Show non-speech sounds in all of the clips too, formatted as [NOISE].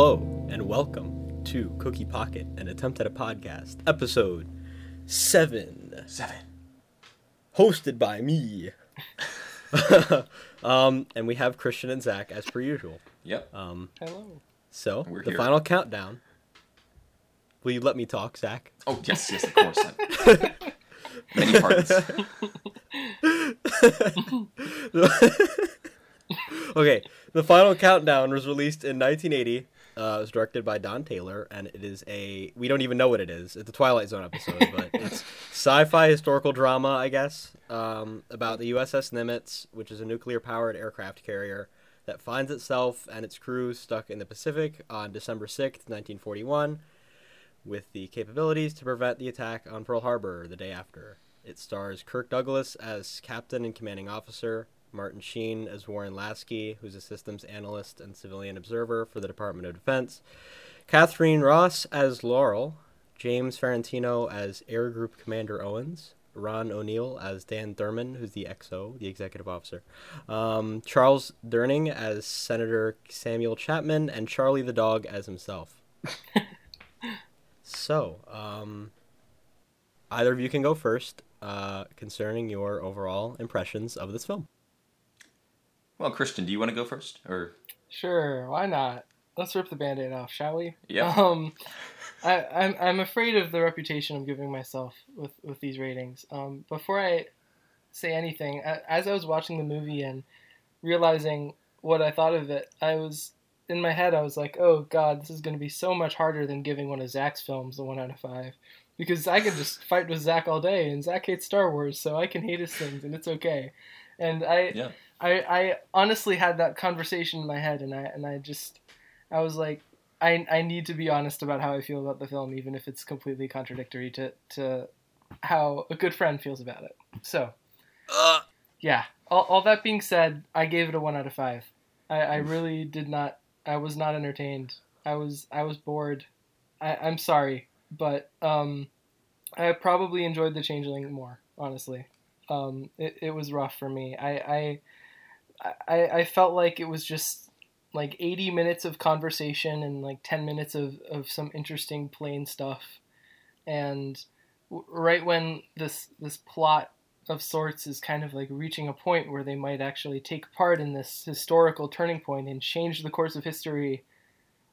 Hello and welcome to Cookie Pocket, an attempt at a podcast, episode seven, Seven. hosted by me. [LAUGHS] um, and we have Christian and Zach as per usual. Yep. Um, Hello. so We're the here. final countdown. Will you let me talk, Zach? Oh yes, yes, of course. [LAUGHS] Many pardons. [LAUGHS] okay, the final countdown was released in 1980. Uh, it was directed by Don Taylor, and it is a we don't even know what it is. It's a Twilight Zone episode, but [LAUGHS] it's sci-fi historical drama, I guess, um, about the USS Nimitz, which is a nuclear-powered aircraft carrier that finds itself and its crew stuck in the Pacific on December 6th, 1941, with the capabilities to prevent the attack on Pearl Harbor the day after. It stars Kirk Douglas as captain and commanding officer, Martin Sheen as Warren Lasky, who's a systems analyst and civilian observer for the Department of Defense, Katharine Ross as Laurel, James Farentino as Air Group Commander Owens, Ron O'Neal as Dan Thurman, who's the XO, the executive officer, um, Charles Durning as Senator Samuel Chapman, and Charlie the dog as himself. [LAUGHS] so, um, either of you can go first uh, concerning your overall impressions of this film. Well, Christian, do you want to go first, or Sure, why not? Let's rip the band-aid off, shall we? Yeah. [LAUGHS] Um, I, I'm I'm afraid of the reputation I'm giving myself with with these ratings. Um, before I say anything, as I was watching the movie and realizing what I thought of it, I was in my head. I was like, "Oh God, this is going to be so much harder than giving one of Zach's films a one out of five, because I can just fight with Zach all day, and Zach hates Star Wars, so I can hate his things, and it's okay." And I, Yeah. I, I honestly had that conversation in my head, and I and I just, I was like, I, I need to be honest about how I feel about the film, even if it's completely contradictory to, to how a good friend feels about it. So, yeah. All, all that being said, I gave it a one out of five. I, I really did not. I was not entertained. I was I was bored. I, I'm sorry, but um, I probably enjoyed the Changeling more. Honestly, um, it, it was rough for me. I, I I I felt like it was just like 80 minutes of conversation and like 10 minutes of, of some interesting plane stuff. And right when this this plot of sorts is kind of like reaching a point where they might actually take part in this historical turning point and change the course of history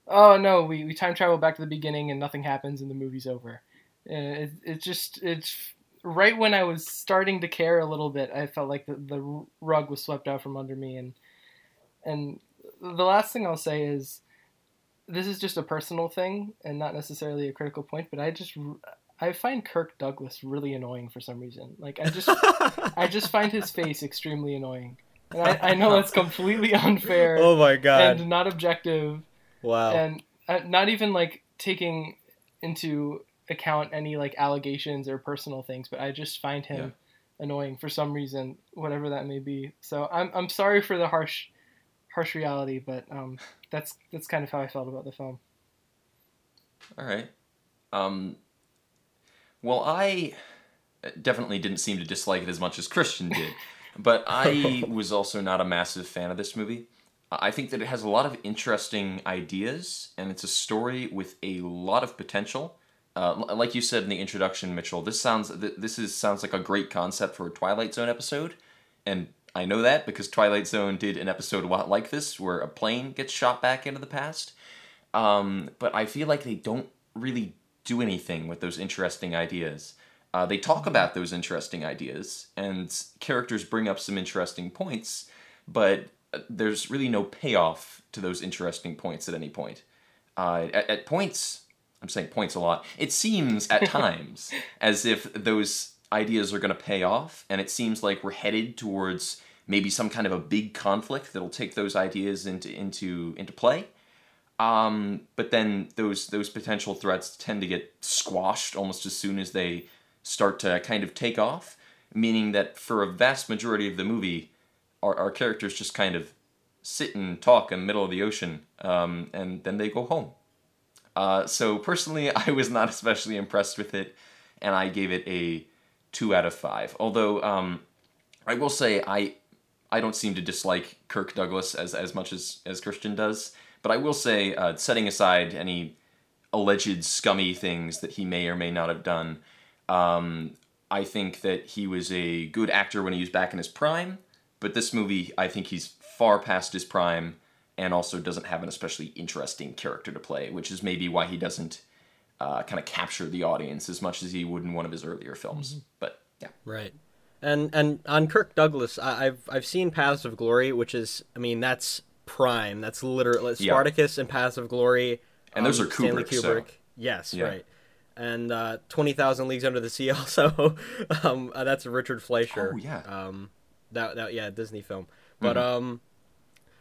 oh no we, we time travel back to the beginning and nothing happens and the movie's over. And it, it just it's right when i was starting to care a little bit i felt like the, the rug was swept out from under me and and the last thing I'll say is this is just a personal thing and not necessarily a critical point, but I just I find Kirk Douglas really annoying for some reason. Like I just [LAUGHS] I just find his face extremely annoying. And I, I know that's completely unfair [LAUGHS] oh my god! and not objective wow. and uh, not even like taking into account any like allegations or personal things, but I just find him annoying for some reason, whatever that may be. So I'm I'm sorry for the harsh harsh reality, but um, that's that's kind of how I felt about the film. all right? Um. Well, I definitely didn't seem to dislike it as much as Christian did, [LAUGHS] but I was also not a massive fan of this movie. I think that it has a lot of interesting ideas, and it's a story with a lot of potential. Uh, like you said in the introduction, Mitchell, this sounds th- this is sounds like a great concept for a Twilight Zone episode, and I know that because Twilight Zone did an episode a lot like this, where a plane gets shot back into the past. Um, but I feel like they don't really do anything with those interesting ideas. Uh, they talk about those interesting ideas, and characters bring up some interesting points, but uh, there's really no payoff to those interesting points at any point. Uh, at, at points, I'm saying points a lot. It seems at [LAUGHS] times as if those ideas are going to pay off, and it seems like we're headed towards maybe some kind of a big conflict that'll take those ideas into into into play. Um, but then those those potential threats tend to get squashed almost as soon as they start to kind of take off, meaning that for a vast majority of the movie, our, our characters just kind of sit and talk in the middle of the ocean, um, and then they go home. Uh, so personally, [LAUGHS] I was not especially impressed with it, and I gave it a two out of five. Although um, I will say I I don't seem to dislike Kirk Douglas as as much as as Christian does, But I will say, uh, setting aside any alleged scummy things that he may or may not have done, um, I think that he was a good actor when he was back in his prime. But this movie, I think he's far past his prime and also doesn't have an especially interesting character to play, which is maybe why he doesn't uh, kind of capture the audience as much as he would in one of his earlier films. Mm-hmm. But yeah, right. And and on Kirk Douglas, I, have I've seen Paths of Glory, which is I mean that's prime. That's literally Spartacus yeah. and Paths of Glory. And those um, are Kubrick. Stanley Kubrick. So. Yes, yeah. right. And uh, Twenty Thousand Leagues Under the Sea [LAUGHS] also. um, uh, that's Richard Fleischer. Oh yeah. Um, that that yeah Disney film. But mm-hmm. um,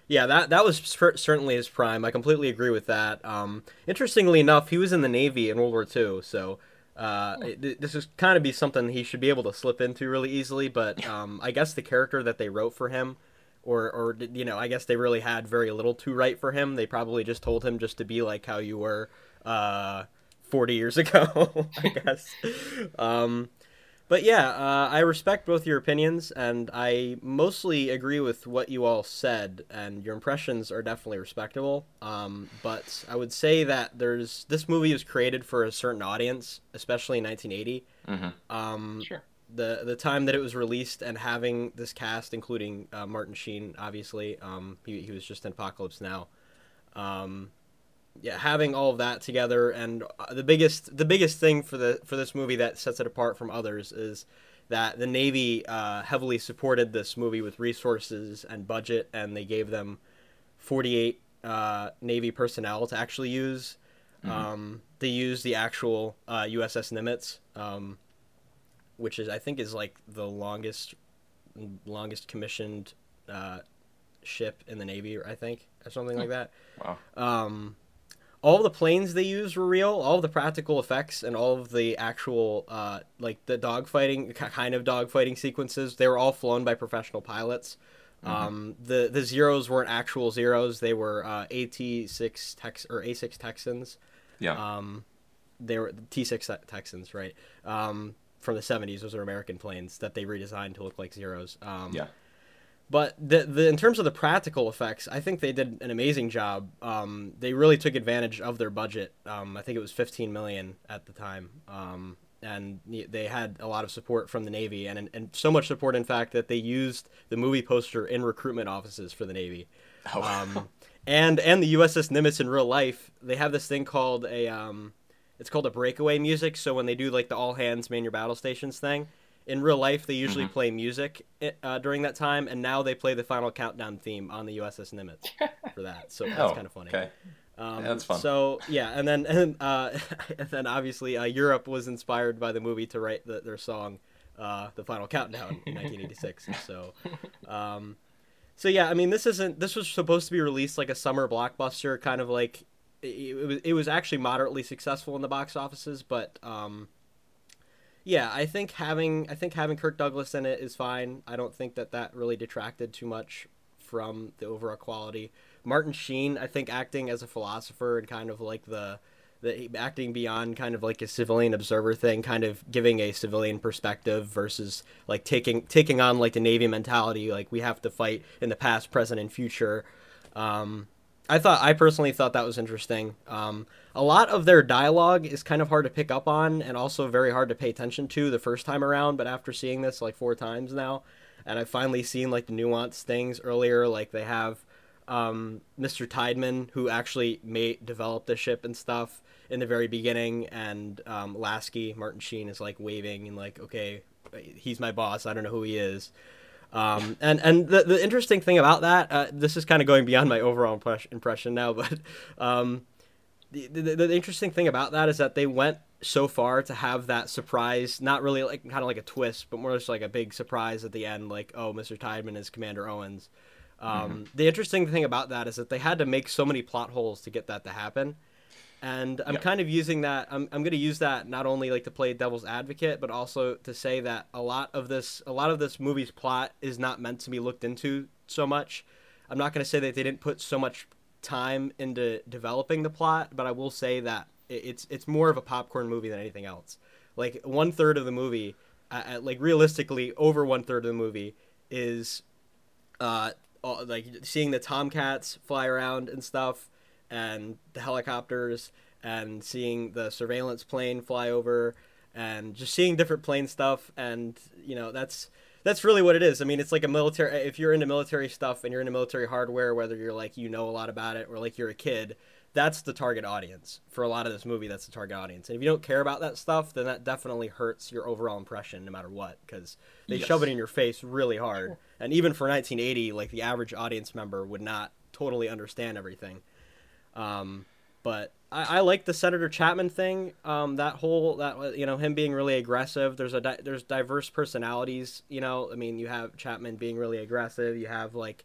yeah, that that was certainly his prime. I completely agree with that. Um, interestingly enough, he was in the Navy in World War II, so uh, it, this is kind of be something he should be able to slip into really easily. But [LAUGHS] um, I guess the character that they wrote for him, or or you know, I guess they really had very little to write for him. They probably just told him just to be like how you were uh, 40 years [LAUGHS] ago, I guess. [LAUGHS] um, but yeah, uh, I respect both your opinions, and I mostly agree with what you all said, and your impressions are definitely respectable. Um, but I would say that there's this movie was created for a certain audience, especially in 1980. Mm-hmm. Um, sure. The the time that it was released and having this cast, including uh, Martin Sheen, obviously, um, he he was just in Apocalypse Now. Yeah, having all of that together, and uh, the biggest the biggest thing for the for this movie that sets it apart from others is that the Navy uh, heavily supported this movie with resources and budget, and they gave them 48 uh, Navy personnel to actually use. Mm-hmm. Um, they used the actual uh, USS Nimitz, um, which is I think is like the longest longest commissioned uh, ship in the Navy, I think, or something like that. Wow. Um, all the planes they used were real. All the practical effects and all of the actual, uh, like the dogfighting kind of dogfighting sequences, they were all flown by professional pilots. Mm-hmm. Um, the the zeros weren't actual zeros; they were uh, AT six Tex or A six Texans. Yeah. Um, they were T six Texans, right? Um, from the seventies. Those are American planes that they redesigned to look like zeros. Um, yeah. But the, the in terms of the practical effects, I think they did an amazing job. Um, they really took advantage of their budget. Um, I think it was 15 million at the time, um, and they had a lot of support from the Navy, and and so much support, in fact, that they used the movie poster in recruitment offices for the Navy. Oh. Um, and and the USS Nimitz in real life, they have this thing called a um, it's called a breakaway music. So when they do like the all hands man your battle stations thing, in real life they usually mm-hmm. play music eh, uh, during that time and now they play the final countdown theme on the uss nimitz for that. So [LAUGHS] that's oh, kind of funny. okay. Um, yeah, that's fun. so yeah and then [LAUGHS] and, uh, [LAUGHS] and then obviously uh, europe was inspired by the movie to write the, their song uh, the final countdown in 1986 so um, so yeah i mean this isn't this was supposed to be released like a summer blockbuster kind of like it, it was, it was actually moderately successful in the box offices but um, yeah, I think having I think having Kirk Douglas in it is fine. I don't think that that really detracted too much from the overall quality. Martin Sheen, I think acting as a philosopher and kind of like the the acting beyond kind of like a civilian observer thing, kind of giving a civilian perspective versus like taking taking on like the Navy mentality, like we have to fight in the past, present, and future. Um, I thought I personally thought that was interesting. Um, a lot of their dialogue is kind of hard to pick up on and also very hard to pay attention to the first time around. But after seeing this like four times now, and I've finally seen like the nuanced things earlier, like they have um, Mr. Tideman who actually made develop the ship and stuff in the very beginning, and um, Lasky Martin Sheen is like waving and like, okay, he's my boss. I don't know who he is. Um, and and the, the interesting thing about that, uh, this is kind of going beyond my overall impression now, [LAUGHS] but um, the, the, the interesting thing about that is that they went so far to have that surprise, not really like kind of like a twist, but more just like a big surprise at the end, like oh, Mr. Tideman is Commander Owens. Um, mm-hmm. The interesting thing about that is that they had to make so many plot holes to get that to happen and i'm kind of using that i'm, I'm going to use that not only like to play devil's advocate but also to say that a lot of this a lot of this movie's plot is not meant to be looked into so much. I'm not going to say that they didn't put so much time into developing the plot but i will say that it's it's more of a popcorn movie than anything else. Like one third of the movie uh, like realistically over one third of the movie is uh like seeing the tomcats fly around and stuff and the helicopters and seeing the surveillance plane fly over and just seeing different plane stuff and you know that's that's really what it is. I mean, it's like a military. If you're into military stuff and you're into military hardware, whether you're like you know a lot about it or like you're a kid, that's the target audience for a lot of this movie. That's the target audience. And if you don't care about that stuff, then that definitely hurts your overall impression, no matter what, because they Yes. shove it in your face really hard. And even for 1980, like the average audience member would not totally understand everything. Um, but I, I like the Senator Chapman thing. Um, that whole that you know him being really aggressive. There's a di- there's diverse personalities. You know, I mean, you have Chapman being really aggressive. You have like,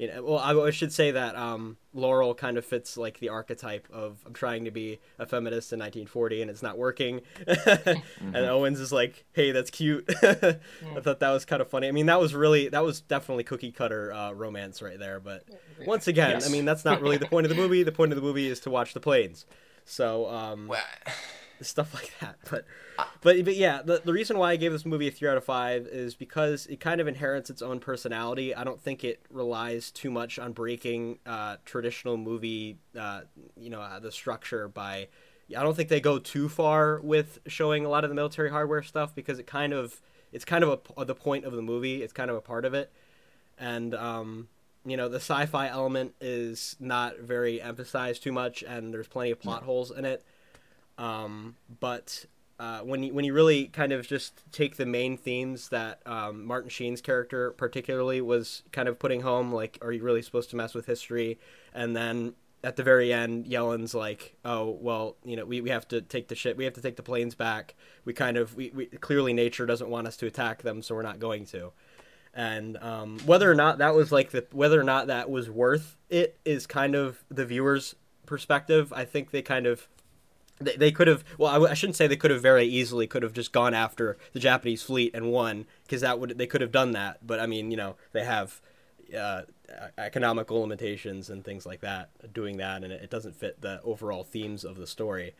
you know, well, I, I should say that um, Laurel kind of fits like the archetype of I'm trying to be a feminist in 1940 and it's not working. [LAUGHS] And Owens is like, hey, that's cute. [LAUGHS] I thought that was kind of funny. I mean, that was really that was definitely cookie cutter uh, romance right there. But once again, Yes. I mean, that's not really the point of the movie. The point of the movie is to watch the planes. So um, Well, [LAUGHS] stuff like that. But but but yeah, the the reason why I gave this movie a three out of five is because it kind of inherits its own personality. I don't think it relies too much on breaking uh, traditional movie, uh, you know, uh, the structure by. I don't think they go too far with showing a lot of the military hardware stuff because it kind of it's kind of a, the point of the movie. It's kind of a part of it, and um, you know the sci-fi element is not very emphasized too much, and there's plenty of plot holes in it. Um, but uh, when you when you really kind of just take the main themes that um, Martin Sheen's character particularly was kind of putting home, like, are you really supposed to mess with history? And then at the very end, Yelland's like, oh well, you know, we, we have to take the ship, we have to take the planes back. We kind of we, we clearly nature doesn't want us to attack them, so we're not going to. And um, whether or not that was like the whether or not that was worth it is kind of the viewer's perspective. I think they kind of they, they could have well I, w- I shouldn't say they could have very easily could have just gone after the japanese fleet and won because that would they could have done that. But i mean you know they have uh, economical limitations and things like that doing that and it, it doesn't fit the overall themes of the story.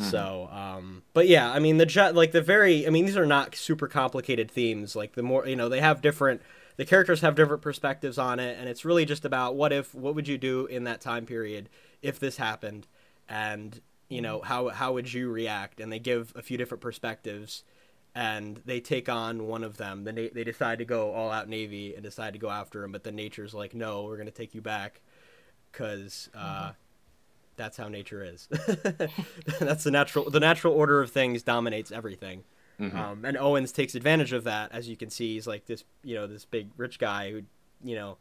So um but yeah i mean the jet like the very i mean these are not super complicated themes. Like the more you know they have different the characters have different perspectives on it and it's really just about what if what would you do in that time period if this happened? And you know how how would you react? And they give a few different perspectives and they take on one of them. Then they, they decide to go all out navy and decide to go after him but then nature's like no we're going to take you back because uh, that's how nature is. [LAUGHS] That's the natural the natural order of things dominates everything. Um, and owens takes advantage of that as you can see he's like this you know this big rich guy who you know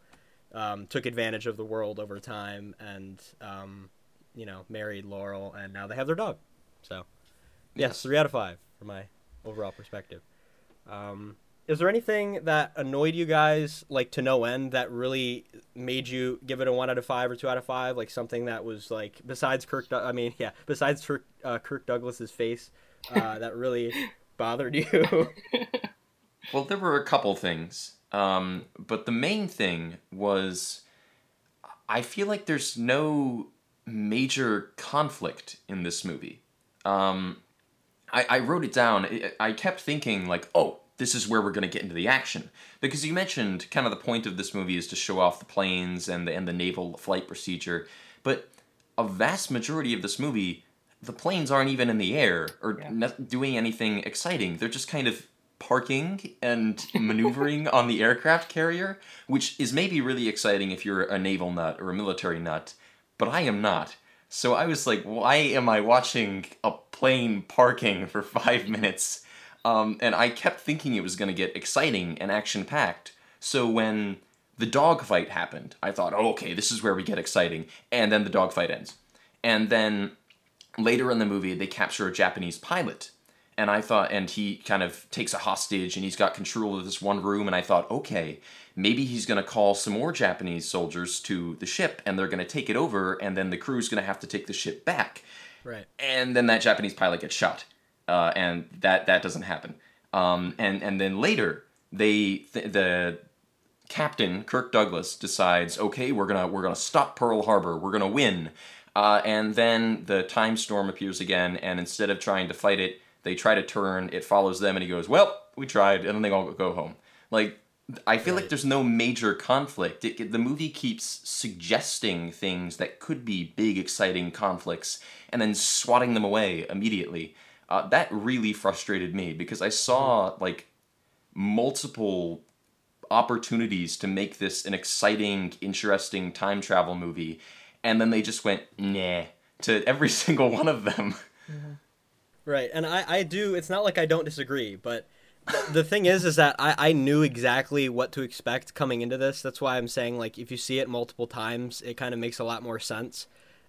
um, took advantage of the world over time and um, you know married laurel and now they have their dog. So yes three out of five for my overall perspective. Um, is there anything that annoyed you guys like to no end that really made you give it a one out of five or two out of five? Like something that was like besides kirk i mean yeah besides kirk, uh, kirk douglas's face uh, [LAUGHS] that really bothered you? [LAUGHS] Well, there were a couple things, um, but the main thing was I feel like there's no major conflict in this movie. Um, I, I wrote it down. I- I kept thinking, like, oh, this is where we're going to get into the action. Because you mentioned kind of the point of this movie is to show off the planes and the, and the naval flight procedure. But a vast majority of this movie, the planes aren't even in the air or Yeah. ne- doing anything exciting. They're just kind of parking and [LAUGHS] maneuvering on the aircraft carrier, which is maybe really exciting if you're a naval nut or a military nut, but I am not. So I was like, why am I watching a plane parking for [LAUGHS] five minutes? Um, and I kept thinking it was going to get exciting and action packed. So when the dogfight happened, I thought, oh, okay, this is where we get exciting. And then the dogfight ends. And then later in the movie, they capture a Japanese pilot. And I thought, and he kind of takes a hostage and he's got control of this one room. And I thought, okay, maybe he's going to call some more Japanese soldiers to the ship and they're going to take it over. And then the crew's going to have to take the ship back right and then that Japanese pilot gets shot, uh, and that that doesn't happen. Um, and and then later they th- the captain Kirk Douglas decides, okay, we're gonna we're gonna stop Pearl Harbor, we're gonna win, uh, and then the time storm appears again, and instead of trying to fight it, they try to turn. It follows them, and he goes, well, we tried, and then they all go home. Like I feel like there's no major conflict. It, the movie keeps suggesting things that could be big, exciting conflicts and then swatting them away immediately. Uh, that really frustrated me because I saw like multiple opportunities to make this an exciting, interesting time travel movie, and then they just went nah to every [LAUGHS] single one of them. Right, and I, I do. It's not like I don't disagree, but the thing is, is that I, I knew exactly what to expect coming into this. That's why I'm saying like if you see it multiple times, it kind of makes a lot more sense.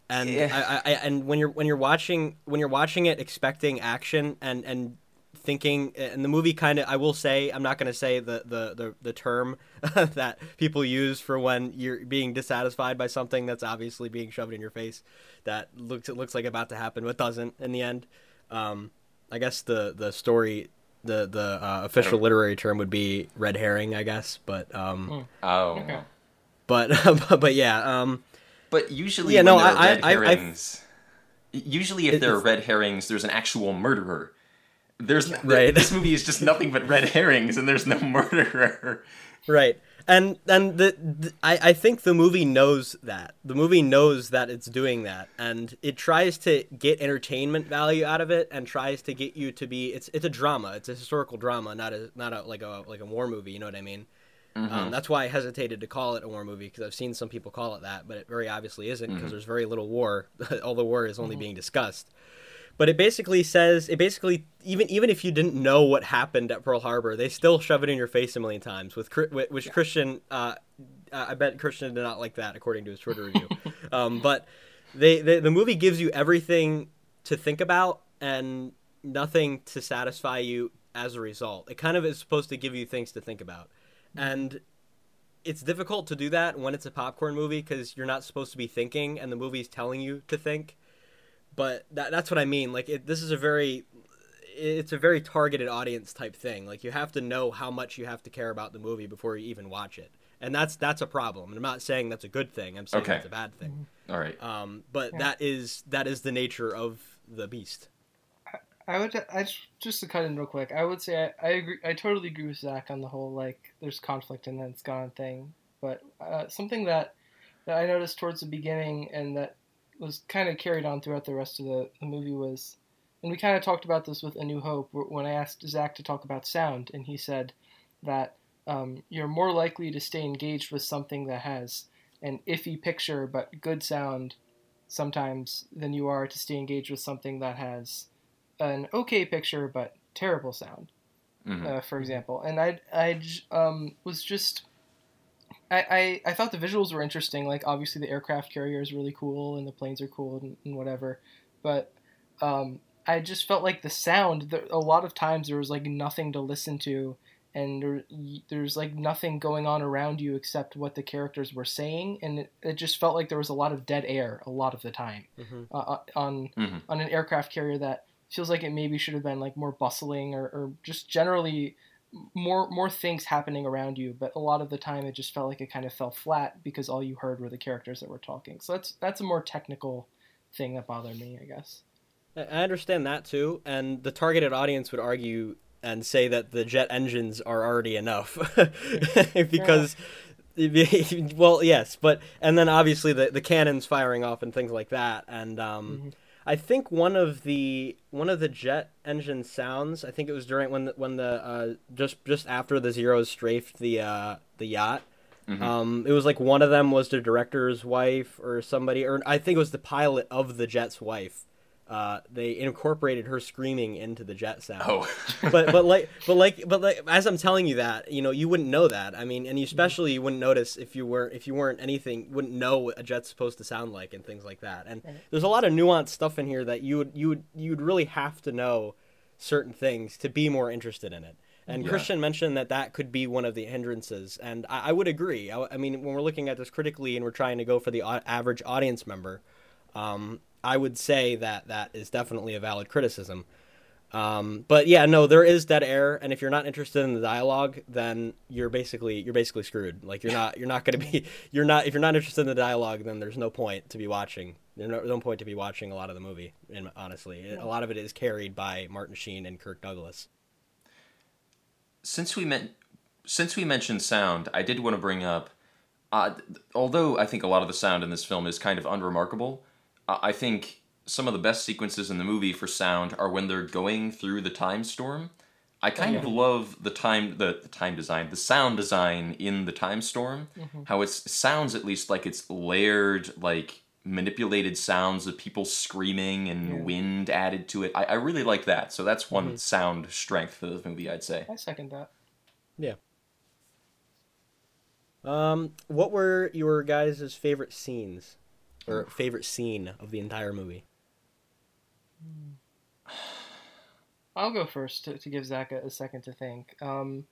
And Yeah. I, I, and when you're when you're watching when you're watching it, expecting action and and thinking, and the movie kind of I will say I'm not going to say the the the, the term [LAUGHS] that people use for when you're being dissatisfied by something that's obviously being shoved in your face that looks it looks like about to happen but doesn't in the end. Um, I guess the the story the the uh, official literary term would be red herring, I guess, but um, Oh. Okay. [LAUGHS] but but yeah, um, But usually, Yeah, when no, there are I- red I- I- usually if It- there are red herrings, there's an actual murderer. There's th- Right. [LAUGHS] this movie is just nothing but red herrings, and there's no [LAUGHS] murderer. right. And and the, the I, I think the movie knows that the movie knows that it's doing that, and it tries to get entertainment value out of it, and tries to get you to be it's it's a drama, it's a historical drama, not a not a like a like a war movie. You know what I mean? Um, mm-hmm. that's why I hesitated to call it a war movie because I've seen some people call it that, but it very obviously isn't because mm-hmm. there's very little war. [LAUGHS] All the war is only mm-hmm. being discussed. But it basically says it basically even even if you didn't know what happened at Pearl Harbor, they still shove it in your face a million times. With which Christian, uh, I bet Christian did not like that according to his Twitter review. [LAUGHS] um, but they, they the movie gives you everything to think about and nothing to satisfy you as a result. It kind of is supposed to give you things to think about, and it's difficult to do that when it's a popcorn movie because you're not supposed to be thinking and the movie's telling you to think but that, that's what i mean like it, this is a very it's a very targeted audience type thing like you have to know how much you have to care about the movie before you even watch it and that's that's a problem And i'm not saying that's a good thing i'm saying Okay. that's a bad thing All right. um, but Yeah. that is that is the nature of the beast I would I just, just to cut in real quick. I would say I, I agree. I totally agree with Zach on the whole like there's conflict and then it's gone thing. But uh, something that that I noticed towards the beginning and that was kind of carried on throughout the rest of the, the movie was, and we kind of talked about this with A New Hope when I asked Zach to talk about sound, and he said that um, you're more likely to stay engaged with something that has an iffy picture but good sound sometimes than you are to stay engaged with something that has an okay picture but terrible sound, Mhm. uh, for example. And I um, was just I, I I thought the visuals were interesting. Like obviously the aircraft carrier is really cool and the planes are cool and, and whatever, but um, I just felt like the sound. There, a lot of times there was like nothing to listen to. And there, there's like nothing going on around you except what the characters were saying, and it, it just felt like there was a lot of dead air a lot of the time Mhm. uh, uh, on Mhm. on an aircraft carrier that feels like it maybe should have been like more bustling or, or just generally more more things happening around you but a lot of the time it just felt like it kind of fell flat because all you heard were the characters that were talking. So that's that's a more technical thing that bothered me i guess. I understand that too, and the targeted audience would argue and say that the jet engines are already enough. [LAUGHS] Because [LAUGHS] well yes but and then obviously the, the cannons firing off and things like that and um, Mhm. I think one of the one of the jet engine sounds i think it was during when the, when the uh, just just after the zeros strafed the uh, the yacht Mhm. um, it was like one of them was the director's wife or somebody or i think it was the pilot of the jet's wife uh, they incorporated her screaming into the jet sound. Oh. [LAUGHS] but but like but like but like as I'm telling you that you know you wouldn't know that. I mean and you especially you wouldn't notice if you weren't if you weren't anything wouldn't know what a jet's supposed to sound like and things like that. And there's a lot of nuanced stuff in here that you would you would you would really have to know certain things to be more interested in it. And Yeah. Christian mentioned that that could be one of the hindrances and I, I would agree. I, I mean when we're looking at this critically and we're trying to go for the au- average audience member um, I would say that that is definitely a valid criticism. Um, but yeah, no, there is dead air, and if you're not interested in the dialogue, then you're basically you're basically screwed. Like you're not you're not going to be [LAUGHS] you're not if you're not interested in the dialogue, then there's no point to be watching. There's no, no point to be watching a lot of the movie. And honestly, a lot of it is carried by Martin Sheen and Kirk Douglas. since we since we mentioned sound, I did want to bring up. Uh, although I think a lot of the sound in this film is kind of unremarkable, I think some of the best sequences in the movie for sound are when they're going through the time storm. I kind of love the time the, the time design, the sound design in the time storm. How it sounds at least like it's layered, like manipulated sounds of people screaming and Yeah. wind added to it. I, I really like that. So that's one sound strength for the movie, I'd say. I second that. Yeah. Um, what were your guys' favorite scenes, or favorite scene of the entire movie? [SIGHS] I'll go first to, to give Zach a, a second to think. Um,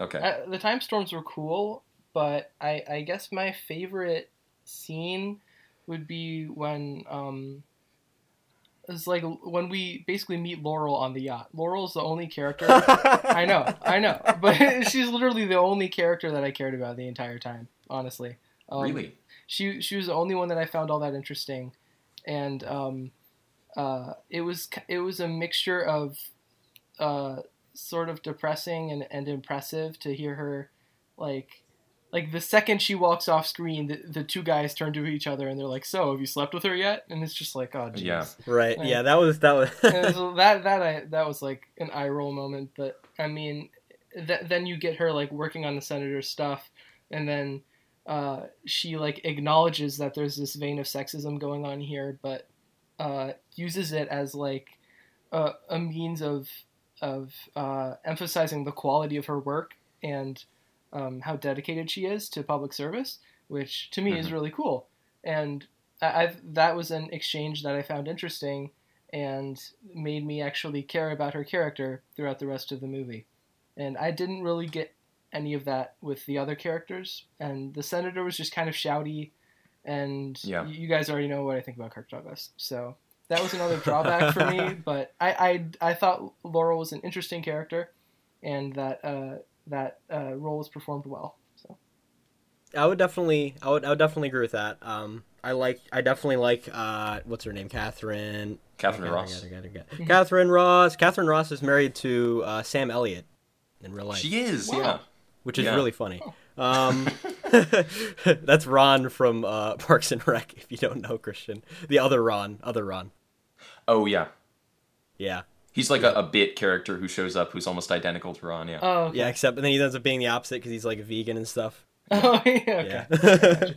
Okay. I, the time storms were cool, but I, I guess my favorite scene would be when um, it's like when we basically meet Laurel on the yacht. Laurel's the only character. [LAUGHS] I know, I know, but [LAUGHS] she's literally the only character that I cared about the entire time. Honestly, um, really? She she was the only one that I found all that interesting, and um, uh, it was it was a mixture of uh, sort of depressing and, and impressive to hear her like like the second she walks off screen the, the two guys turn to each other and they're like so have you slept with her yet and it's just like oh jeez Yeah. Right. Right. Yeah, that was that was. [LAUGHS] and so that that I that was like an eye roll moment. But I mean, th- then you get her like working on the senator's stuff, and then uh, she like acknowledges that there's this vein of sexism going on here, but uh, uses it as like a, a means of of uh, emphasizing the quality of her work and um, how dedicated she is to public service, which to me is really cool. And I, I've that was an exchange that I found interesting and made me actually care about her character throughout the rest of the movie. And I didn't really get any of that with the other characters. And the senator was just kind of shouty, and Yeah. you guys already know what I think about Kirk Douglas. So that was another drawback for me. [LAUGHS] But I, I, I thought Laurel was an interesting character, and that uh, that uh, role was performed well. So I would definitely, I would, I would definitely agree with that. Um, I like, I definitely like, uh, what's her name, Catherine. Catherine I Ross. I got it, I got it, I got it. Katharine Ross. Katharine Ross is married to uh, Sam Elliott in real life, She is, Wow. yeah. Which is yeah. really funny. Um, [LAUGHS] [LAUGHS] that's Ron from uh, Parks and Rec. If you don't know Christian, the other Ron, other Ron. Oh, yeah. Yeah, He's like a, a bit character who shows up who's almost identical to Ron, yeah. oh okay. yeah. Except, and then he ends up being the opposite because he's like a vegan and stuff. [LAUGHS] oh yeah okay. Yeah.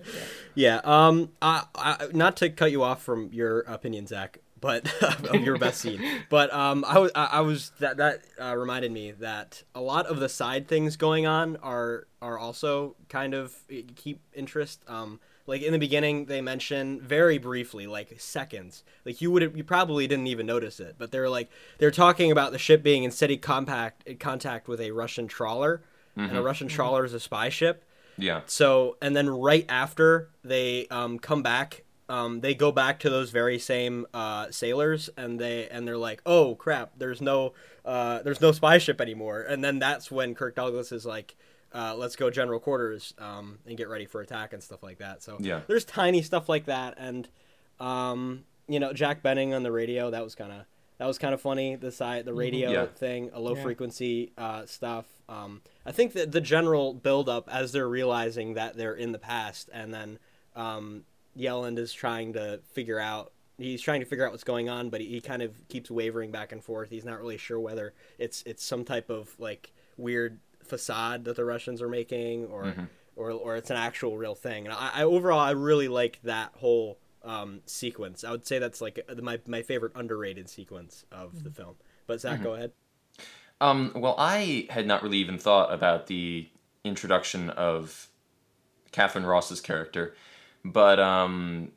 yeah. Um. I, I, not to cut you off from your opinion, Zach, but [LAUGHS] of your best scene. But um, I was, I, I was that that uh, reminded me that a lot of the side things going on are are also kind of eh, keep interest. Um. Like in the beginning, they mention very briefly, like seconds. Like you would, you probably didn't even notice it, but they're like they're talking about the ship being in steady compact contact with a Russian trawler, and a Russian trawler is a spy ship. Yeah. So, and then right after they um, come back, um, they go back to those very same uh, sailors, and they and they're like, "Oh crap! There's no uh, there's no spy ship anymore." And then that's when Kirk Douglas is like, uh, "Let's go general quarters um, and get ready for attack and stuff like that." So Yeah. there's tiny stuff like that, and um, you know, Jack Benning on the radio that was kind of that was kind of funny. The side the radio Yeah. thing, a low Yeah. frequency uh, stuff. Um, I think that the general build up as they're realizing that they're in the past, and then um, Yelland is trying to figure out. He's trying to figure out what's going on, but he, he kind of keeps wavering back and forth. He's not really sure whether it's it's some type of like weird facade that the Russians are making, or or, or it's an actual real thing. And I, I overall I really like that whole um, sequence. I would say that's like uh, my my favorite underrated sequence of the film. But Zach, go ahead. Um, well, I had not really even thought about the introduction of Katharine Ross's character, but um,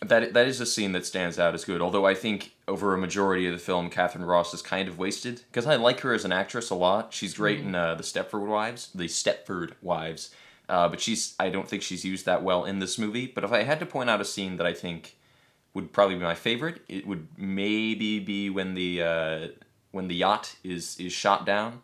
that that is a scene that stands out as good. Although I think over a majority of the film, Katharine Ross is kind of wasted because I like her as an actress a lot. She's great in uh, the Stepford Wives, the Stepford Wives, uh, but she's I don't think she's used that well in this movie. But if I had to point out a scene that I think would probably be my favorite, it would maybe be when the uh, when the yacht is is shot down,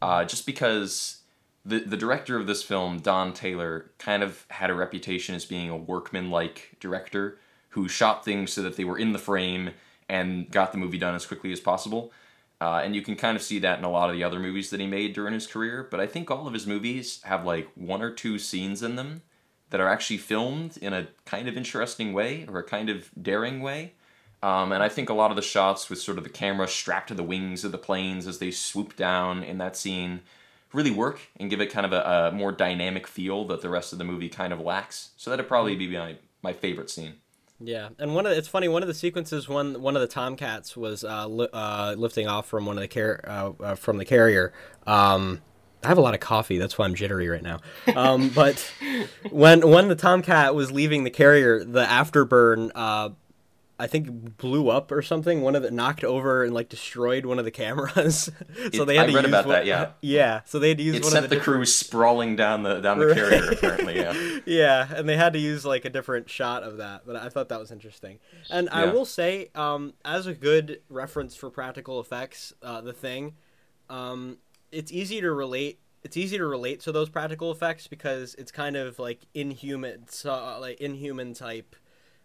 uh, just because the the director of this film, Don Taylor, kind of had a reputation as being a workman-like director who shot things so that they were in the frame and got the movie done as quickly as possible. Uh, and you can kind of see that in a lot of the other movies that he made during his career. But I think all of his movies have like one or two scenes in them that are actually filmed in a kind of interesting way or a kind of daring way. Um, and I think a lot of the shots with sort of the camera strapped to the wings of the planes as they swoop down in that scene really work and give it kind of a, a more dynamic feel that the rest of the movie kind of lacks. So that'd probably be my, my favorite scene. Yeah, and one of it's funny. One of the sequences, one one of the Tomcats was uh, li- uh, lifting off from one of the car- uh, uh, from the carrier. Um, I have a lot of coffee, that's why I'm jittery right now. Um, but [LAUGHS] when when the Tomcat was leaving the carrier, the afterburn uh, I think blew up or something. One of the knocked over and like destroyed one of the cameras. [LAUGHS] so It- they had I to read use about one- that, yeah. [LAUGHS] yeah. So they had to use It one sent of the, the, crew sprawling down the down the [LAUGHS] Right. carrier. Apparently, yeah. yeah, and they had to use like a different shot of that, but I thought that was interesting. And I will say, um, as a good reference for practical effects, uh, the thing, um, it's easy to relate. It's easy to relate to those practical effects because it's kind of like inhuman, so, like inhuman type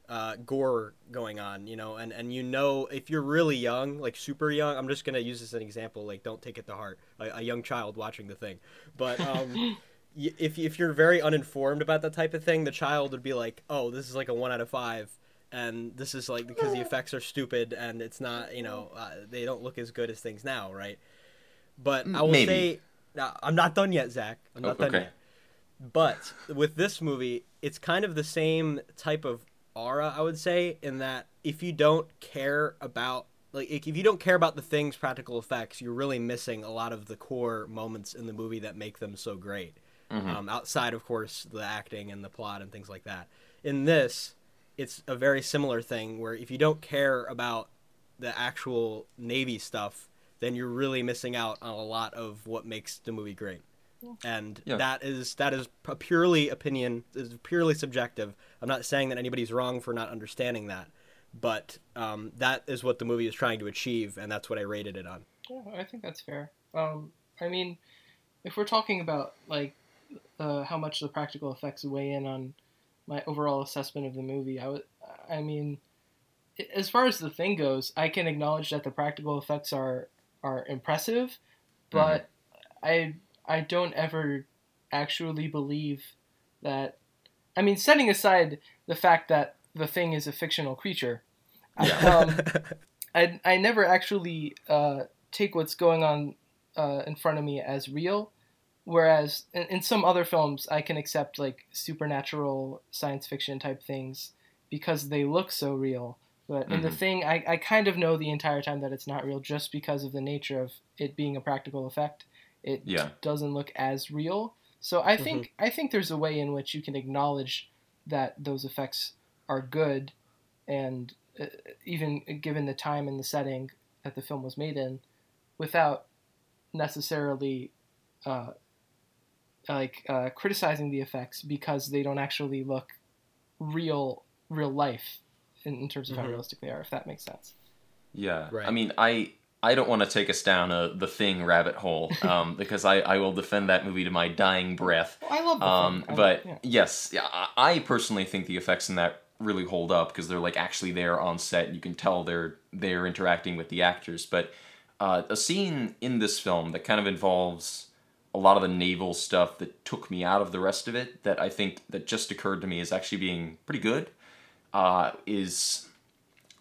uh, gore going on, you know, and, and you know if you're really young, like super young, I'm just gonna use this as an example, like don't take it to heart, a, a young child watching the thing, but um, [LAUGHS] y- if if you're very uninformed about that type of thing, the child would be like, oh, this is like a one out of five, and this is like because the effects are stupid and it's not, you know, uh, they don't look as good as things now, right? But I will Maybe. say, no, I'm not done yet, Zach. I'm not Oh, done okay. yet. But with this movie, it's kind of the same type of aura, I would say, in that if you don't care about like if you don't care about the things practical effects, you're really missing a lot of the core moments in the movie that make them so great. Um, outside, of course, the acting and the plot and things like that. In this, it's a very similar thing where if you don't care about the actual Navy stuff, then you're really missing out on a lot of what makes the movie great. And Yeah. that is that is a purely opinion, is purely subjective. I'm not saying that anybody's wrong for not understanding that, but um, that is what the movie is trying to achieve, and that's what I rated it on. Yeah, I think that's fair. Um, I mean, if we're talking about like uh, how much the practical effects weigh in on my overall assessment of the movie, I would, I mean, as far as the thing goes, I can acknowledge that the practical effects are are impressive, but I I don't ever actually believe that. I mean, setting aside the fact that the thing is a fictional creature, I- Yeah. [LAUGHS] um, [LAUGHS] I, I never actually uh, take what's going on uh, in front of me as real. Whereas in, in some other films, I can accept like supernatural science fiction type things because they look so real. But in the Mhm. thing, I, I kind of know the entire time that it's not real just because of the nature of it being a practical effect. It Yeah. doesn't look as real. So I think I think there's a way in which you can acknowledge that those effects are good, and uh, even given the time and the setting that the film was made in, without necessarily uh, like uh, criticizing the effects because they don't actually look real real life in, in terms of how Mhm. realistic they are. If that makes sense. Yeah. Right. I mean, I I don't want to take us down a the thing rabbit hole [LAUGHS] um, because I, I will defend that movie to my dying breath. Well, I love Um. I- but yeah. yes, yeah, I, I personally think the effects in that really hold up because they're like actually there on set. You can tell they're they're interacting with the actors. But uh, a scene in this film that kind of involves a lot of the naval stuff that took me out of the rest of it that I think that just occurred to me is actually being pretty good uh, is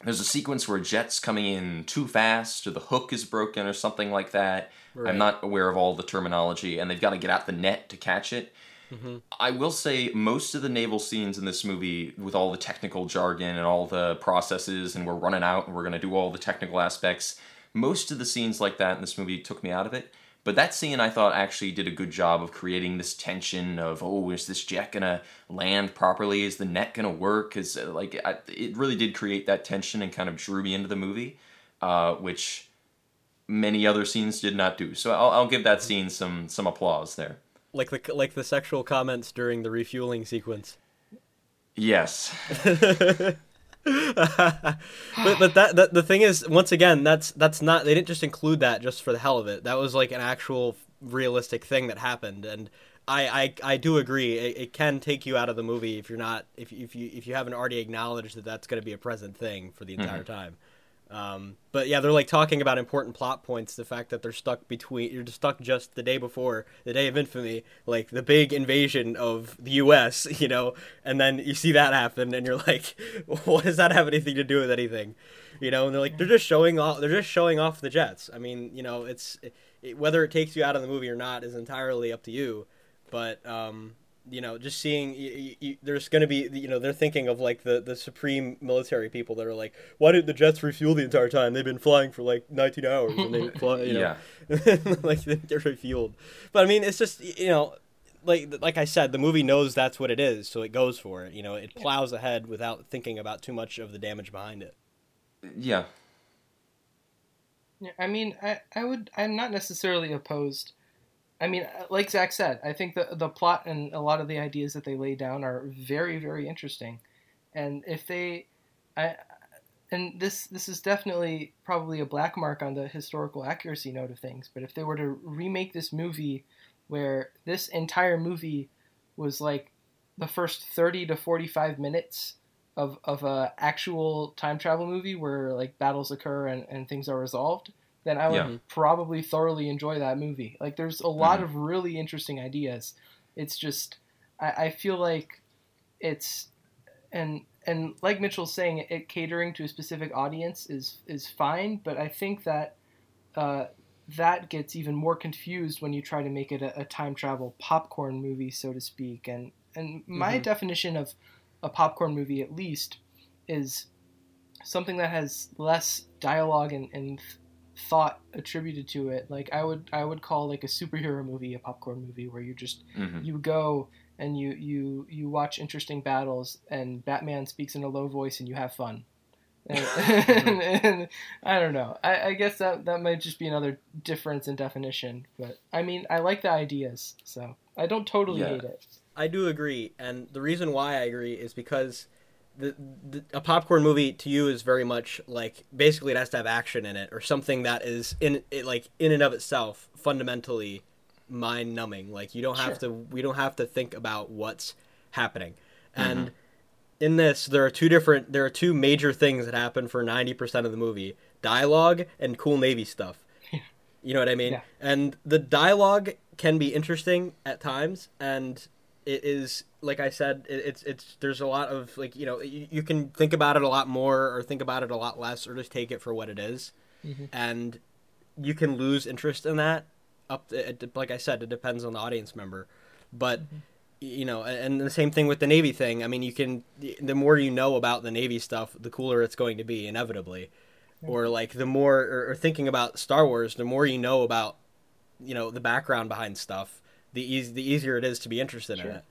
there's a sequence where jet's coming in too fast or the hook is broken or something like that. Right. I'm not aware of all the terminology and they've got to get out the net to catch it. Mm-hmm. I will say most of the naval scenes in this movie, with all the technical jargon and all the processes, and we're running out and we're going to do all the technical aspects, most of the scenes like that in this movie took me out of it. But that scene I thought actually did a good job of creating this tension of, oh, is this jet going to land properly? Is the net going to work? Is uh, like, I, it really did create that tension and kind of drew me into the movie, uh, which many other scenes did not do. So I'll, I'll give that scene some some applause there. Like the like the sexual comments during the refueling sequence. Yes. [LAUGHS] [LAUGHS] but but that, that the thing is once again that's that's not they didn't just include that just for the hell of it. That was like an actual realistic thing that happened. And I, I, I do agree. It, it can take you out of the movie if you're not if, if you if you haven't already acknowledged that that's going to be a present thing for the mm-hmm. entire time Um, but yeah, they're like talking about important plot points. The fact that they're stuck between, you're stuck just the day before the day of infamy, like the big invasion of the U.S. [LAUGHS] You know, and then you see that happen, and you're like, [LAUGHS] what does that have anything to do with anything? You know, and they're like, they're just showing off. They're just showing off the jets. I mean, you know, it's it, whether it takes you out of the movie or not is entirely up to you. But um, you know, just seeing you, you, there's going to be, you know, they're thinking of like the, the supreme military people that are like, why didn't the jets refuel the entire time? They've been flying for like 19 hours and they [LAUGHS] fly, you know, yeah. [LAUGHS] like they get refueled. But I mean, it's just, you know, like like I said, the movie knows that's what it is, so it goes for it. You know, it plows ahead without thinking about too much of the damage behind it. Yeah. Yeah, I mean, I, I would, I'm not necessarily opposed I mean, uh, like Zach said, I think the the plot and a lot of the ideas that they lay down are very very interesting, and if they, I, and this this is definitely probably a black mark on the historical accuracy note of things. But if they were to remake this movie, where this entire movie was like the first thirty to forty five minutes of of a actual time travel movie where like battles occur and, and things are resolved then I would yeah. probably thoroughly enjoy that movie. Like, there's a lot mm-hmm. of really interesting ideas. It's just, I, I, feel like it's, and and like Mitchell's saying, it, it, catering to a specific audience is is fine. But I think that uh, that gets even more confused when you try to make it a, a time travel popcorn movie, so to speak. And and my mm-hmm. definition of a popcorn movie, at least, is something that has less dialogue and, and thought attributed to it. Like I would I would call like a superhero movie a popcorn movie where you just mm-hmm. you go and you you you watch interesting battles and Batman speaks in a low voice and you have fun. [LAUGHS] And, and, [LAUGHS] and I don't know. I, I, guess that that might just be another difference in definition. But I mean, I like the ideas, so I don't totally yeah. hate it. I do agree, and the reason why I agree is because the, the, a popcorn movie to you is very much like basically it has to have action in it or something that is in it like in and of itself fundamentally mind numbing like you don't have sure. to we don't have to think about what's happening mm-hmm. and in this there are two different there are two major things that happen for 90% of the movie dialogue and cool navy stuff [LAUGHS] you know what i mean yeah. and the dialogue can be interesting at times and it is like I said, it, it's it's there's a lot of like you know you, you, can think about it a lot more or think about it a lot less or just take it for what it is. Mm-hmm. and you can lose interest in that. Up to, it, like I said, it depends on the audience member, but. Mm-hmm. You know, and the same thing with the Navy thing. I mean, you can the more you know about the Navy stuff, the cooler it's going to be, inevitably. Or like the more, or, or thinking about Star Wars, the more you know about, you know, the background behind stuff, the easy the easier it is to be interested sure. in it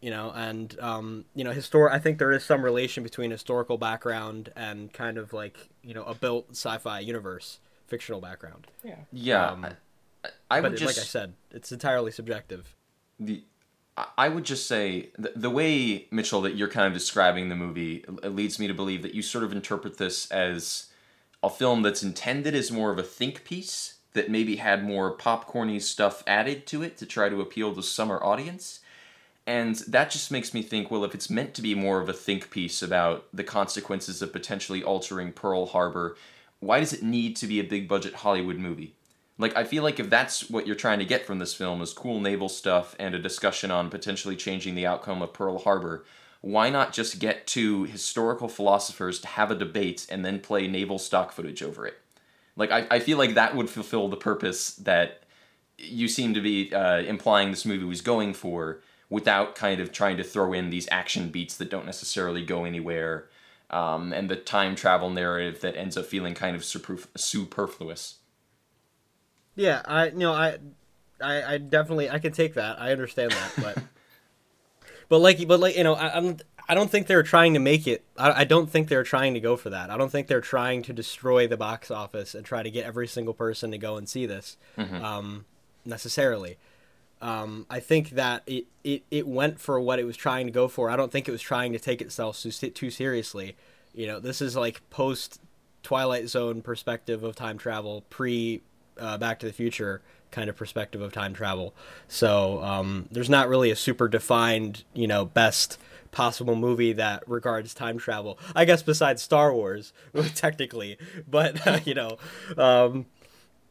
you know and um, you know histor- i think there is some relation between historical background and kind of like you know a built sci-fi universe fictional background. Yeah. Yeah um, I, I would but just like i said it's entirely subjective. The I would just say the, the way Mitchell that you're kind of describing the movie leads me to believe that you sort of interpret this as a film that's intended as more of a think piece that maybe had more popcorny stuff added to it to try to appeal to summer audience. And that just makes me think, well, if it's meant to be more of a think piece about the consequences of potentially altering Pearl Harbor, why does it need to be a big budget Hollywood movie? Like, I feel like if that's what you're trying to get from this film is cool naval stuff and a discussion on potentially changing the outcome of Pearl Harbor, why not just get two historical philosophers to have a debate and then play naval stock footage over it? Like I, I feel like that would fulfill the purpose that you seem to be uh, implying this movie was going for, without kind of trying to throw in these action beats that don't necessarily go anywhere, um, and the time travel narrative that ends up feeling kind of superfluous. Yeah, I you know I, I, I definitely I can take that. I understand that, but. [LAUGHS] but like, but like you know, I, I'm I don't think they're trying to make it. I, I don't think they're trying to go for that. I don't think they're trying to destroy the box office and try to get every single person to go and see this mm-hmm. um, necessarily. Um, I think that it, it, it went for what it was trying to go for. I don't think it was trying to take itself too, too seriously. You know, this is like post Twilight Zone perspective of time travel, pre uh, Back to the Future kind of perspective of time travel. So um, there's not really a super defined, you know, best possible movie that regards time travel. I guess besides Star Wars, [LAUGHS] technically, but uh, you know, um,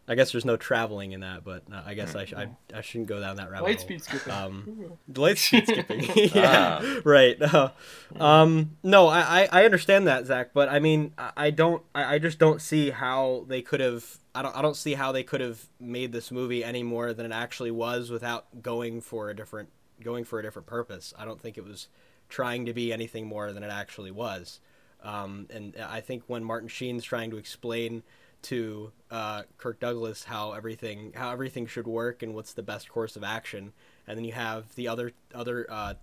I guess there's no traveling in that, but uh, I guess I, sh- I I shouldn't go down that rabbit Light hole. speed skipping. Um, [LAUGHS] light speed skipping. [LAUGHS] yeah, Ah. right. Uh, um, no, I, I I understand that, Zach, but I mean, I, I don't. I, I just don't see how they could have. I don't. I don't see how they could have made this movie any more than it actually was without going for a different going for a different purpose. I don't think it was trying to be anything more than it actually was. Um, and I think when Martin Sheen's trying to explain to uh, Kirk Douglas how everything how everything should work and what's the best course of action, and then you have the other other uh,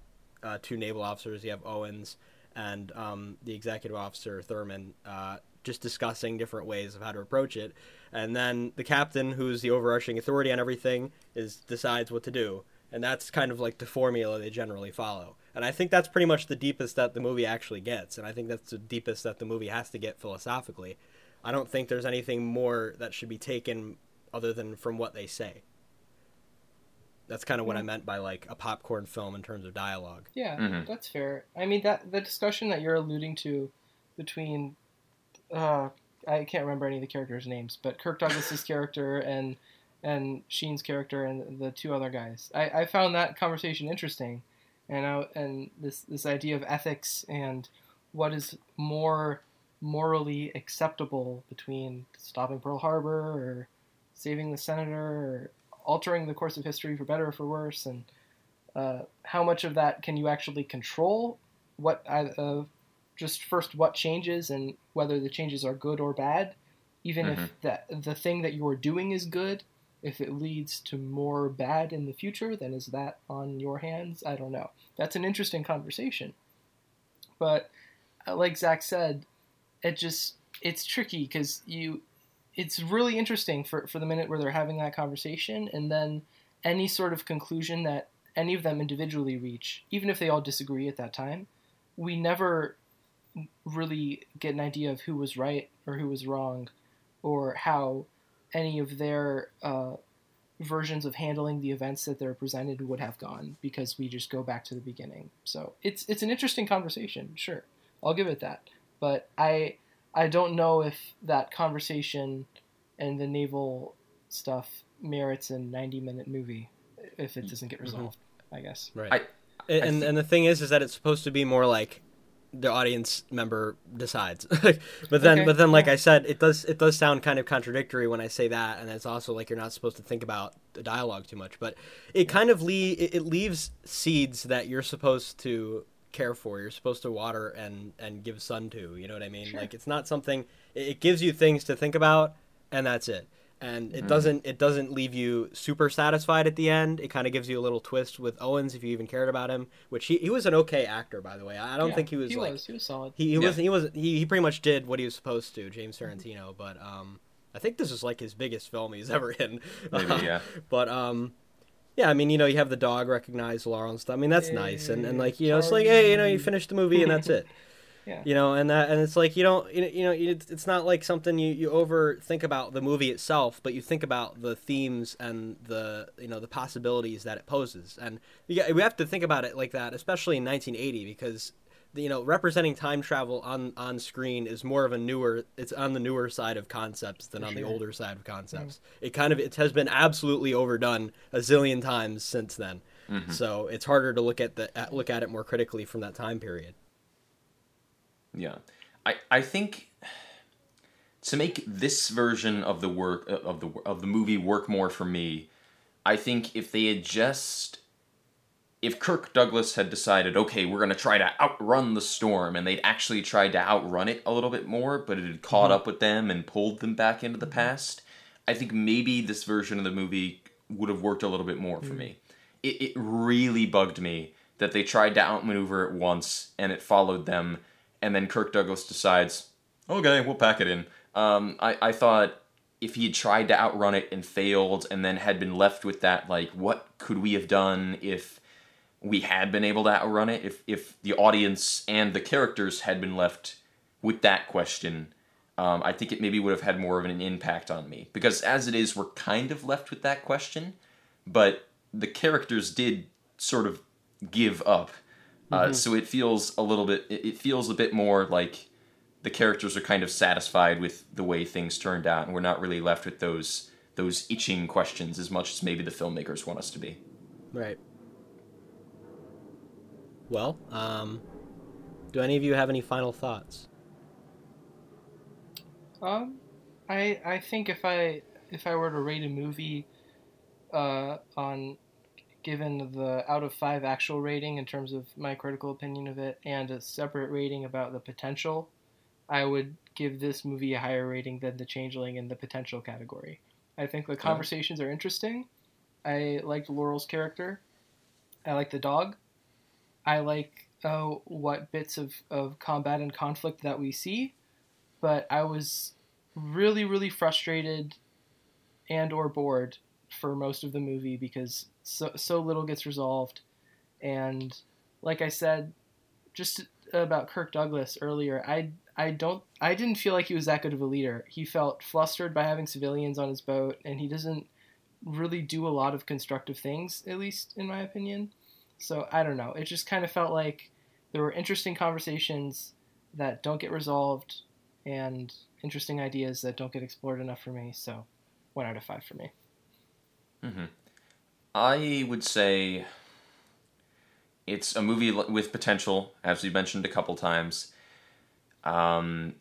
uh, two naval officers. You have Owens and um, the executive officer Thurman uh, just discussing different ways of how to approach it, and then the captain, who's the overarching authority on everything, is decides what to do, and that's kind of like the formula they generally follow. And I think that's pretty much the deepest that the movie actually gets, and I think that's the deepest that the movie has to get philosophically. I don't think there's anything more that should be taken other than from what they say. That's kind of what I meant by like a popcorn film in terms of dialogue. Yeah, Mhm. that's fair. I mean that the discussion that you're alluding to between uh I can't remember any of the characters' names, but Kirk Douglas's [LAUGHS] character and and Sheen's character and the two other guys. I, I found that conversation interesting, and I, and this this idea of ethics and what is more morally acceptable between stopping Pearl Harbor or saving the senator or altering the course of history for better or for worse, and uh, how much of that can you actually control? What I, uh, just first what changes and whether the changes are good or bad, even Mhm. if that the thing that you are doing is good. If it leads to more bad in the future, then is that on your hands? I don't know. That's an interesting conversation. But uh, like Zach said, it just it's tricky because you it's really interesting for, for the minute where they're having that conversation and then any sort of conclusion that any of them individually reach, even if they all disagree at that time, we never really get an idea of who was right or who was wrong or how any of their uh, versions of handling the events that they're presented would have gone because we just go back to the beginning. So it's it's an interesting conversation, sure. I'll give it that. But I I don't know if that conversation and the naval stuff merits a 90 minute movie if it doesn't get resolved, I guess. Right. I- and I and, and the thing is, is that it's supposed to be more like the audience member decides. [LAUGHS] but then, Okay, but then, like yeah. I said, it does it does sound kind of contradictory when I say that, and it's also like you're not supposed to think about the dialogue too much. But it kind of le- it, it leaves seeds that you're supposed to care for. You're supposed to water and and give sun to. You know what I mean? Sure. Like it's not something. It, it gives you things to think about, and that's it. And it doesn't it doesn't leave you super satisfied at the end. It kind of gives you a little twist with Owens if you even cared about him, which he, he was an okay actor by the way. I I don't Yeah, think he was he like was he was solid. he, he Yeah. wasn't he wasn't he, he pretty much did what he was supposed to, James Farentino, but um I think this is like his biggest film he's ever in. Maybe, [LAUGHS] yeah. but um yeah, I mean, you know, you have the dog recognize Laurel and stuff. I mean, that's nice, and, and like you know, it's like hey, you know, you finish the movie and that's it. [LAUGHS] Yeah. You know, and that and it's like you don't you know, it's, it's not like something you you over think about the movie itself, but you think about the themes and the you know the possibilities that it poses, and you got, we have to think about it like that, especially in 1980, because you know representing time travel on on screen is more of a newer it's on the newer side of concepts than on the older side of concepts. Mm-hmm. It kind of it has been absolutely overdone a zillion times since then. Mm-hmm. So it's harder to look at the at, look at it more critically from that time period Yeah, I I think [SIGHS] to make this version of the work uh, of the of the movie work more for me, I think if they had just if Kirk Douglas had decided, okay, we're gonna try to outrun the storm, and they'd actually tried to outrun it a little bit more, but it had caught mm-hmm. up with them and pulled them back into the mm-hmm. past, I think maybe this version of the movie would have worked a little bit more for mm. me. It, it really bugged me that they tried to outmaneuver it once and it followed them, and then Kirk Douglas decides, okay, we'll pack it in. Um, I, I thought if he had tried to outrun it and failed, and then had been left with that, like, what could we have done if we had been able to outrun it? If if the audience and the characters had been left with that question, um, I think it maybe would have had more of an impact on me. Because as it is, we're kind of left with that question, but the characters did sort of give up Uh, so it feels a little bit. It, it feels a bit more like the characters are kind of satisfied with the way things turned out, and we're not really left with those those itching questions as much as maybe the filmmakers want us to be. Right. Well, um, do any of you have any final thoughts? Um, I I think if I if I were to rate a movie, uh, on given the out of five actual rating in terms of my critical opinion of it, and a separate rating about the potential, I would give this movie a higher rating than The Changeling in the potential category. I think the conversations are interesting. I liked Laurel's character. I like the dog. I like uh, what bits of, of combat and conflict that we see, but I was really, really frustrated and or bored for most of the movie because so, so little gets resolved. And like I said, just about Kirk Douglas earlier, I I don't I didn't feel like he was that good of a leader. He felt flustered by having civilians on his boat, and he doesn't really do a lot of constructive things, at least in my opinion. So I don't know. It just kind of felt like there were interesting conversations that don't get resolved, and interesting ideas that don't get explored enough for me. So one out of five for me. Mm-hmm. I would say it's a movie with potential, as we mentioned a couple times. Um,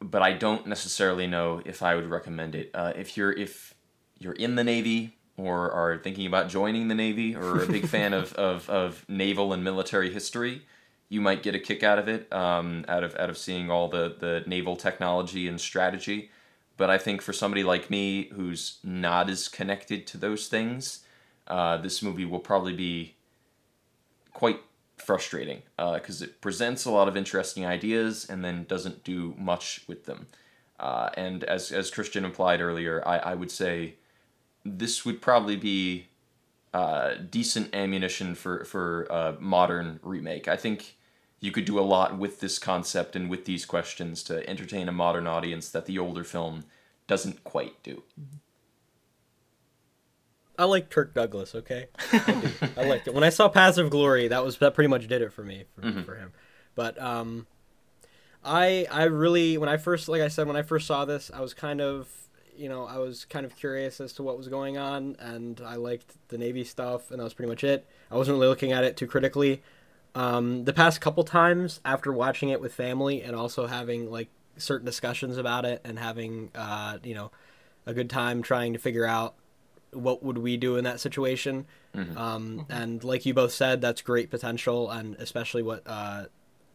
but I don't necessarily know if I would recommend it. Uh, if you're if you're in the Navy or are thinking about joining the Navy or a big fan of, [LAUGHS] of, of naval and military history, you might get a kick out of it, um, out of out of seeing all the, the naval technology and strategy. But I think for somebody like me who's not as connected to those things, uh, this movie will probably be quite frustrating because uh, it presents a lot of interesting ideas and then doesn't do much with them. Uh, and as, as Christian implied earlier, I, I would say this would probably be uh, decent ammunition for, for a modern remake. I think you could do a lot with this concept and with these questions to entertain a modern audience that the older film doesn't quite do. I like Kirk Douglas. Okay, I, I, liked it when I saw Paths of Glory. That was that pretty much did it for me for, mm-hmm. for him. But um, I I really when I first like I said when I first saw this I was kind of you know I was kind of curious as to what was going on and I liked the Navy stuff and that was pretty much it. I wasn't really looking at it too critically. Um, the past couple times after watching it with family and also having like certain discussions about it and having uh, you know a good time trying to figure out what would we do in that situation? Mm-hmm. Um, mm-hmm. and like you both said, that's great potential, and especially what uh,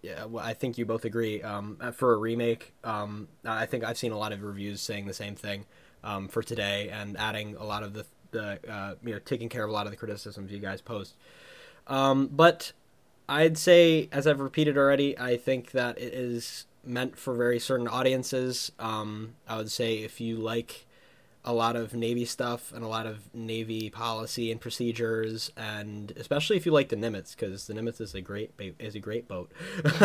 yeah, well, I think you both agree um, uh, for a remake. Um, I think I've seen a lot of reviews saying the same thing um, for today, and adding a lot of the the uh, you know taking care of a lot of the criticisms you guys post. Um, but I'd say, as I've repeated already, I think that it is meant for very certain audiences. Um, I would say if you like a lot of Navy stuff and a lot of Navy policy and procedures, and especially if you like the Nimitz, because the Nimitz is a great is a great boat.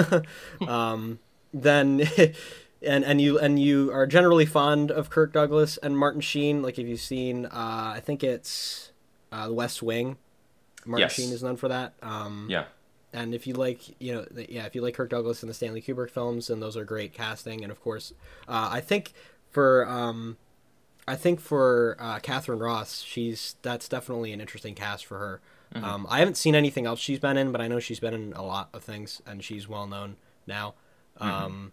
[LAUGHS] um, then, [LAUGHS] and and you and you are generally fond of Kirk Douglas and Martin Sheen. Like if you've seen, uh, I think it's uh, The West Wing. Martin yes. Sheen is known for that. Um, yeah. And if you like, you know, yeah, if you like Kirk Douglas and the Stanley Kubrick films, then those are great casting. And of course, uh, I think for um, I think for uh, Katharine Ross, she's that's definitely an interesting cast for her. Mm-hmm. Um, I haven't seen anything else she's been in, but I know she's been in a lot of things, and she's well known now. Mm-hmm. Um,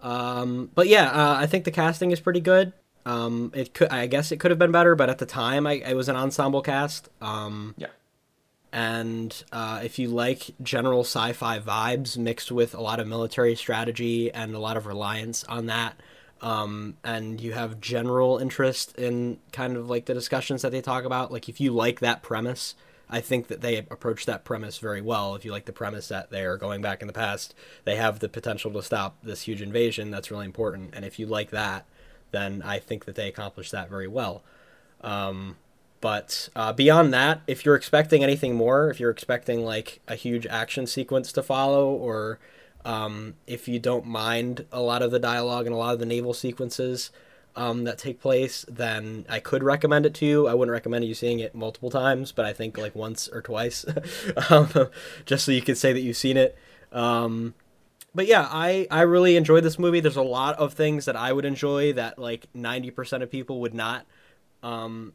um, but yeah, uh, I think the casting is pretty good. Um, it could, I guess, it could have been better, but at the time, I it was an ensemble cast. Um, yeah. And uh, if you like general sci-fi vibes mixed with a lot of military strategy and a lot of reliance on that, um, and you have general interest in kind of like the discussions that they talk about, like if you like that premise, I think that they approach that premise very well. If you like the premise that they are going back in the past, they have the potential to stop this huge invasion. That's really important. And if you like that, then I think that they accomplish that very well. Um, but uh, beyond that, if you're expecting anything more, if you're expecting like a huge action sequence to follow, or um, if you don't mind a lot of the dialogue and a lot of the naval sequences, um, that take place, then I could recommend it to you. I wouldn't recommend you seeing it multiple times, but I think like once or twice, [LAUGHS] um, just so you could say that you've seen it. Um, but yeah, I I really enjoyed this movie. There's a lot of things that I would enjoy that like 90% of people would not. Um,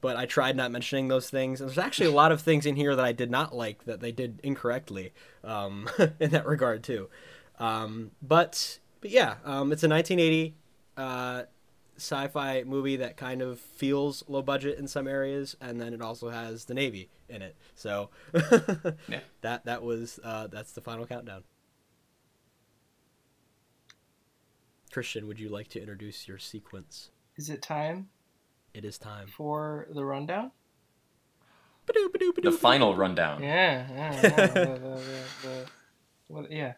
but I tried not mentioning those things. And there's actually a lot of things in here that I did not like that they did incorrectly um, [LAUGHS] in that regard too. Um, but but yeah, um, it's a 1980 uh, sci-fi movie that kind of feels low budget in some areas, and then it also has the Navy in it. So [LAUGHS] Yeah. that that was uh, that's the final countdown. Christian, would you like to introduce your sequence? Is it time It is time. for the rundown? The final rundown. Yeah, yeah, yeah. the, the, the, the, what, yeah.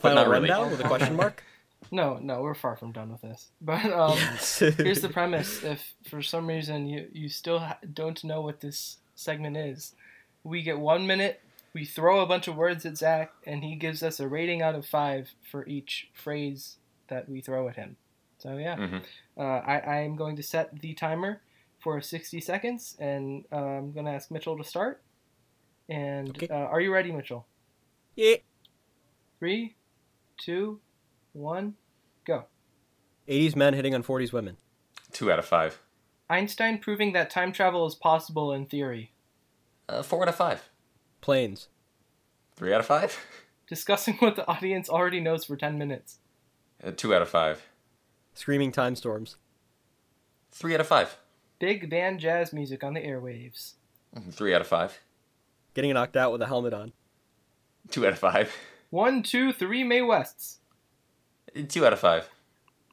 But Final not really. rundown with a question mark. [LAUGHS] No, no, we're far from done with this. But um, [LAUGHS] here's the premise: if for some reason you you still ha- don't know what this segment is, we get one minute. We throw a bunch of words at Zach, and he gives us a rating out of five for each phrase that we throw at him. So yeah, Mhm. uh, I I am going to set the timer for 60 seconds, and uh, I'm going to ask Mitchell to start. And Okay. uh, are you ready, Mitchell? yeah. Three, two, one, go. 80s men hitting on 40s women. Two out of five. Einstein proving that time travel is possible in theory. Uh, four out of five. Planes. Three out of five. [LAUGHS] Discussing what the audience already knows for 10 minutes. Uh, two out of five. Screaming time storms. Three out of five. Big band jazz music on the airwaves. Three out of five. Getting knocked out with a helmet on. Two out of five. [LAUGHS] One, two, three May Wests. Two out of five.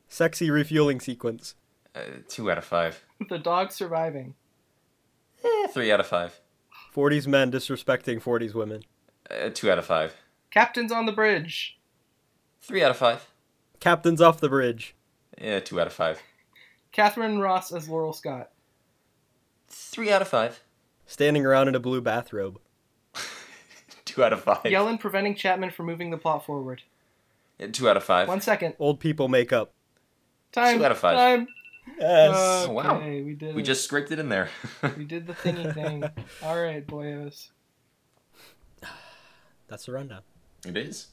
Sexy refueling sequence. Uh, two out of five. [LAUGHS] The dog surviving. Eh, three out of five. 40s men disrespecting 40s women. Uh, two out of five. Captains on the bridge. Three out of five. Captains off the bridge. Yeah, two out of five. Katharine Ross as Laurel Scott. Three out of five. Standing around in a blue bathrobe. [LAUGHS] Two out of five. Yelland preventing Chapman from moving the plot forward. Yeah, two out of five. One second. Old people makeup. Time. Two out of five. Time. Yes. Oh, wow. We did We it. just scraped it in there. We did the thingy [LAUGHS] thing. All right, boyos. That's the rundown. it is.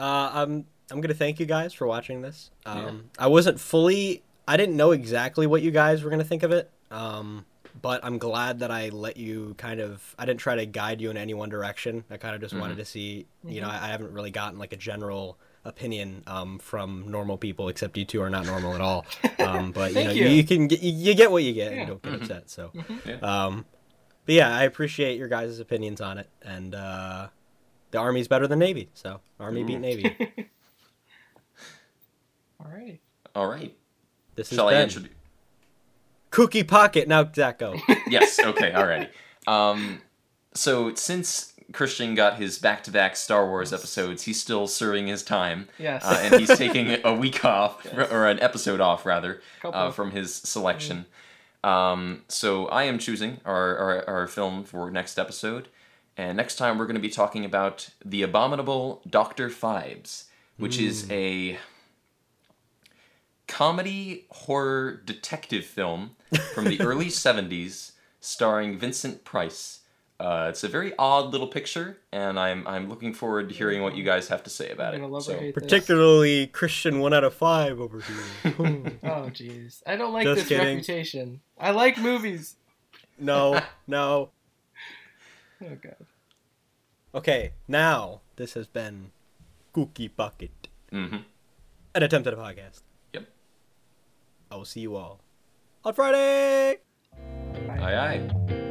Uh, I'm I'm gonna thank you guys for watching this. Um, I wasn't fully. I didn't know exactly what you guys were gonna think of it. Um, but I'm glad that I let you kind of. I didn't try to guide you in any one direction. I kind of just wanted to see. You know, I, I haven't really gotten like a general opinion um, from normal people, except you two are not normal at all. [LAUGHS] Um, but you know, you. you. can get you, you get what you get. Yeah. and don't get upset. So. Yeah. Um, but yeah, I appreciate your guys' opinions on it, and uh, the Army's better than Navy, so Army beat Navy. [LAUGHS] All right. All right. This is Shall I Ben. introduce? Cookie Pocket. Now, Zach, go. [LAUGHS] yes. Okay. Alrighty. Um, so since Christian got his back-to-back Star Wars episodes, he's still serving his time, Yes. uh, and he's taking a [LAUGHS] week off or an episode off rather uh, from his selection. Um, so I am choosing our, our our film for next episode, and next time we're going to be talking about the abominable Doctor Phibes, which is a comedy horror detective film from the early [LAUGHS] 70s starring Vincent Price. Uh, it's a very odd little picture, and I'm I'm looking forward to hearing what you guys have to say about it. So- or hate this. Particularly Christian, one out of five over here. [LAUGHS] Oh jeez, I don't like Just this kidding. reputation. I like movies. no, [LAUGHS] no. Oh god. Okay, now this has been Cookie Pocket, Mhm. an attempt at a podcast. I will see you all on Friday. Bye. Aye aye.